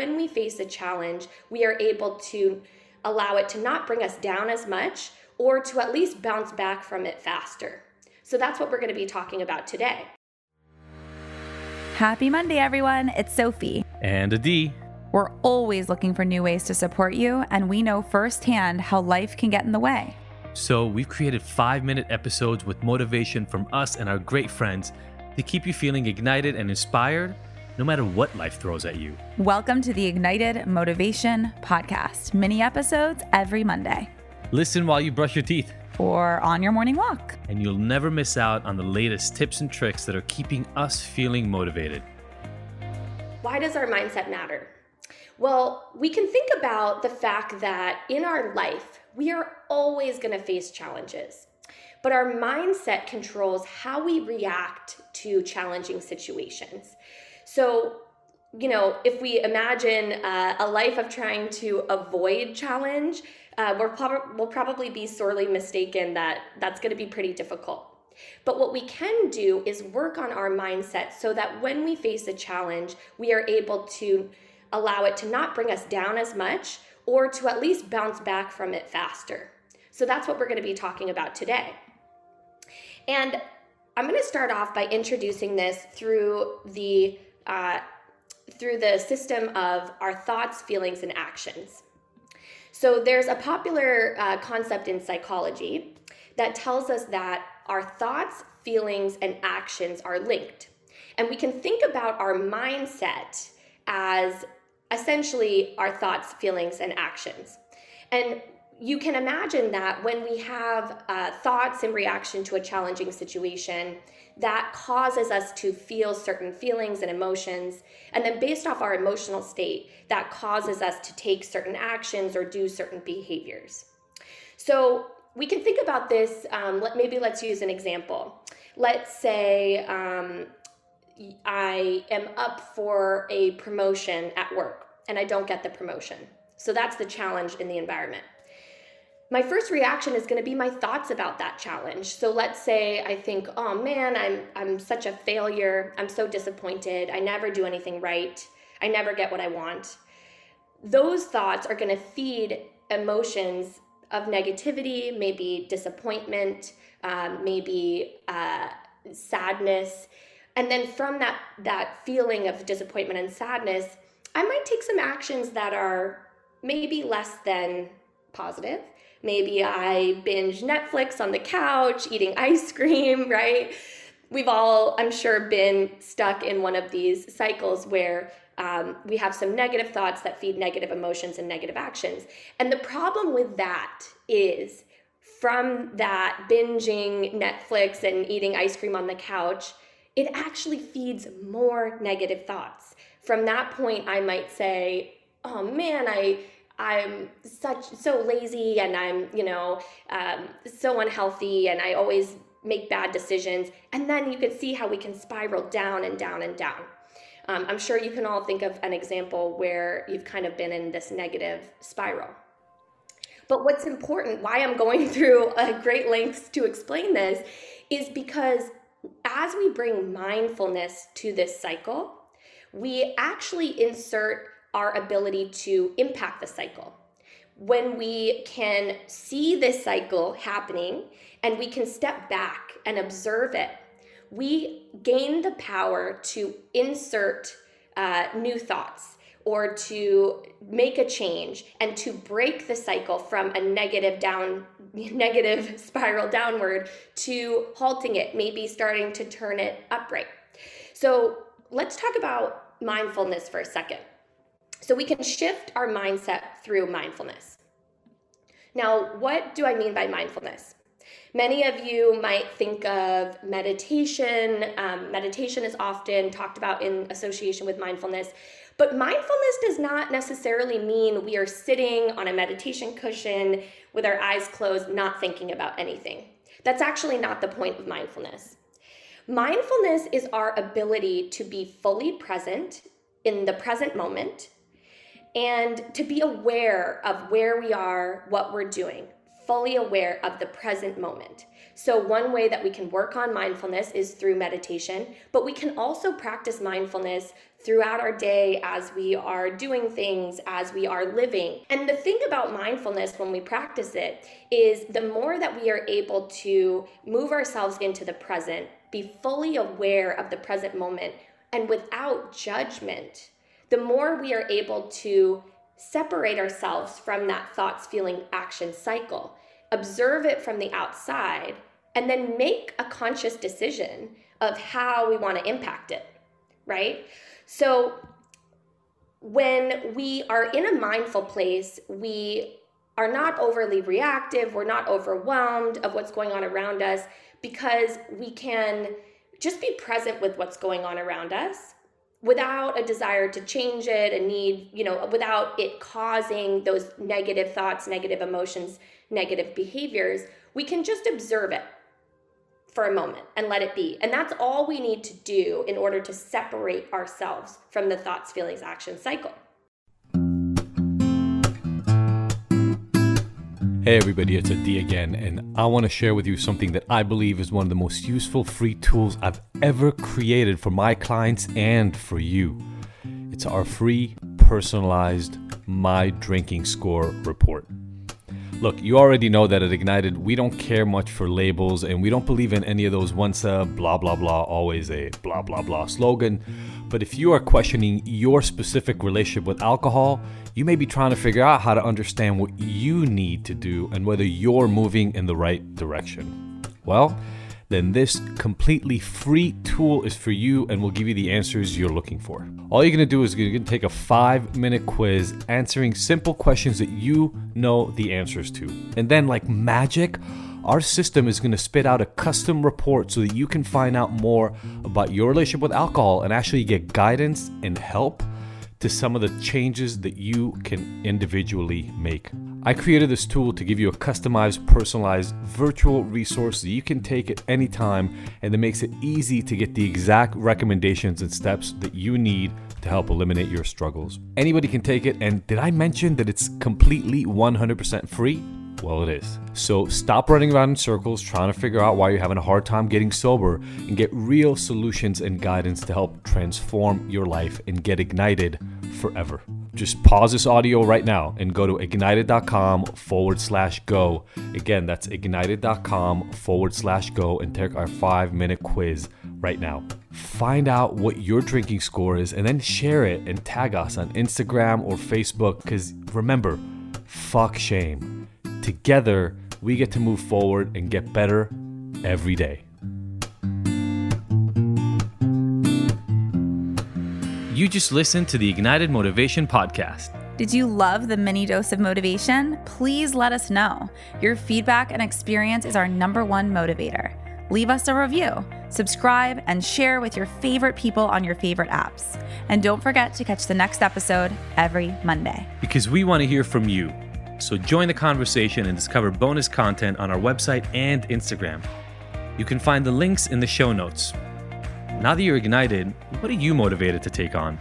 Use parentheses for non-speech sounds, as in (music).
when we face a challenge, we are able to allow it to not bring us down as much or to at least bounce back from it faster. So that's what we're going to be talking about today. Happy Monday, everyone. It's Sophie. And Adi. We're always looking for new ways to support you, and we know firsthand how life can get in the way. So we've created five minute episodes with motivation from us and our great friends to keep you feeling ignited and inspired no matter what life throws at you. Welcome to the Ignited Motivation Podcast, mini episodes every Monday. Listen while you brush your teeth. Or on your morning walk. And you'll never miss out on the latest tips and tricks that are keeping us feeling motivated. Why does our mindset matter? Well, we can think about the fact that in our life, we are always going to face challenges. But our mindset controls how we react to challenging situations. So, you know, if we imagine uh, a life of trying to avoid challenge, uh, we're prob- we'll probably be sorely mistaken that that's going to be pretty difficult. But what we can do is work on our mindset so that when we face a challenge, we are able to allow it to not bring us down as much or to at least bounce back from it faster. So that's what we're going to be talking about today. And I'm going to start off by introducing this through the uh, through the system of our thoughts, feelings, and actions. So there's a popular uh, concept in psychology that tells us that our thoughts, feelings, and actions are linked. And we can think about our mindset as essentially our thoughts, feelings, and actions. And you can imagine that when we have uh, thoughts in reaction to a challenging situation, that causes us to feel certain feelings and emotions. And then, based off our emotional state, that causes us to take certain actions or do certain behaviors. So, we can think about this. Um, let, maybe let's use an example. Let's say um, I am up for a promotion at work and I don't get the promotion. So, that's the challenge in the environment my first reaction is going to be my thoughts about that challenge. So let's say I think, "Oh man, I'm I'm such a failure. I'm so disappointed. I never do anything right. I never get what I want." Those thoughts are going to feed emotions of negativity, maybe disappointment, um, maybe uh, sadness, and then from that that feeling of disappointment and sadness, I might take some actions that are maybe less than positive Maybe I binge Netflix on the couch, eating ice (laughs) cream, right? We've all, I'm sure, been stuck in one of these cycles where um, we have some negative thoughts that feed negative emotions and negative actions. And the problem with that is from that binging Netflix and eating ice cream on the couch, it actually feeds more negative thoughts. From that point, I might say, oh man, I I'm such so lazy and I'm you know um, so unhealthy and I always make bad decisions and then you can see how we can spiral down and down and down. Um, I'm sure you can all think of an example where you've kind of been in this negative spiral. But what's important, why I'm going (laughs) through great lengths to explain this, is because as we bring mindfulness to this cycle, we actually insert our ability to impact the cycle. When we can see this cycle happening and we can step back and observe it, we gain the power to insert uh, new thoughts or to make a change and to break the cycle from a negative down (laughs) negative spiral downward to halting it maybe starting to turn it upright so let's talk about mindfulness for a second so we can shift our mindset through mindfulness. Now, what do I mean by mindfulness? Many of you might think of meditation. Um, meditation is often talked about in association with mindfulness, but mindfulness does not necessarily mean we are sitting on a meditation cushion with our eyes closed, not thinking about anything. That's actually not the point of mindfulness. Mindfulness is our ability to be fully present in the present moment and to be aware of where we are, what we're doing, fully aware of the present moment. So, one way that we can work on mindfulness is through meditation, but we can also practice mindfulness throughout our day as we are doing things, as we are living. And the thing about mindfulness when we practice it is the more that we are able to move ourselves into the present, be fully aware of the present moment, and without judgment, the more we are able to separate ourselves from that thoughts, feeling, action cycle, observe it from the outside, and then make a conscious decision of how we want to impact it, right? So when we are in a mindful place, we are not overly reactive, we're not overwhelmed of what's going on around us because we can just be present with what's going on around us without a desire to change it, a need, you know, without it causing those negative thoughts, negative emotions, negative behaviors. We can just observe it for a moment and let it be. And that's all we need to do in order to separate ourselves from the thoughts, feelings, action cycle. Hey everybody, it's Adi again, and I want to share with you something that I believe is one of the most useful free tools I've ever created for my clients and for you. It's our free personalized My Drinking Score report. Look, you already know that at Ignited, we don't care much for labels and we don't believe in any of those once a blah blah blah, always a blah blah blah slogan. But if you are questioning your specific relationship with alcohol, you may be trying to figure out how to understand what you need to do and whether you're moving in the right direction. Well, then this completely free tool is for you and will give you the answers you're looking for. All you're gonna do is you're gonna take a five minute quiz answering simple questions that you know the answers to. And then, like magic, our system is going to spit out a custom report so that you can find out more about your relationship with alcohol and actually get guidance and help to some of the changes that you can individually make. I created this tool to give you a customized, personalized virtual resource that you can take at any time and that makes it easy to get the exact recommendations and steps that you need to help eliminate your struggles. Anybody can take it, and did I mention that it's completely 100% free? Well, it is. So stop running around in circles trying to figure out why you're having a hard time getting sober and get real solutions and guidance to help transform your life and get ignited forever. Just pause this audio right now and go to ignited.com forward slash go. Again, that's ignited.com forward slash go and take our five minute quiz right now. Find out what your drinking score is and then share it and tag us on Instagram or Facebook because remember, fuck shame. Together, we get to move forward and get better every day. You just listened to the Ignited Motivation Podcast. Did you love the mini dose of motivation? Please let us know. Your feedback and experience is our number one motivator. Leave us a review, subscribe, and share with your favorite people on your favorite apps. And don't forget to catch the next episode every Monday. Because we want to hear from you. So join the conversation and discover bonus content on our website and Instagram. You can find the links in the show notes. Now that you're ignited, what are you motivated to take on?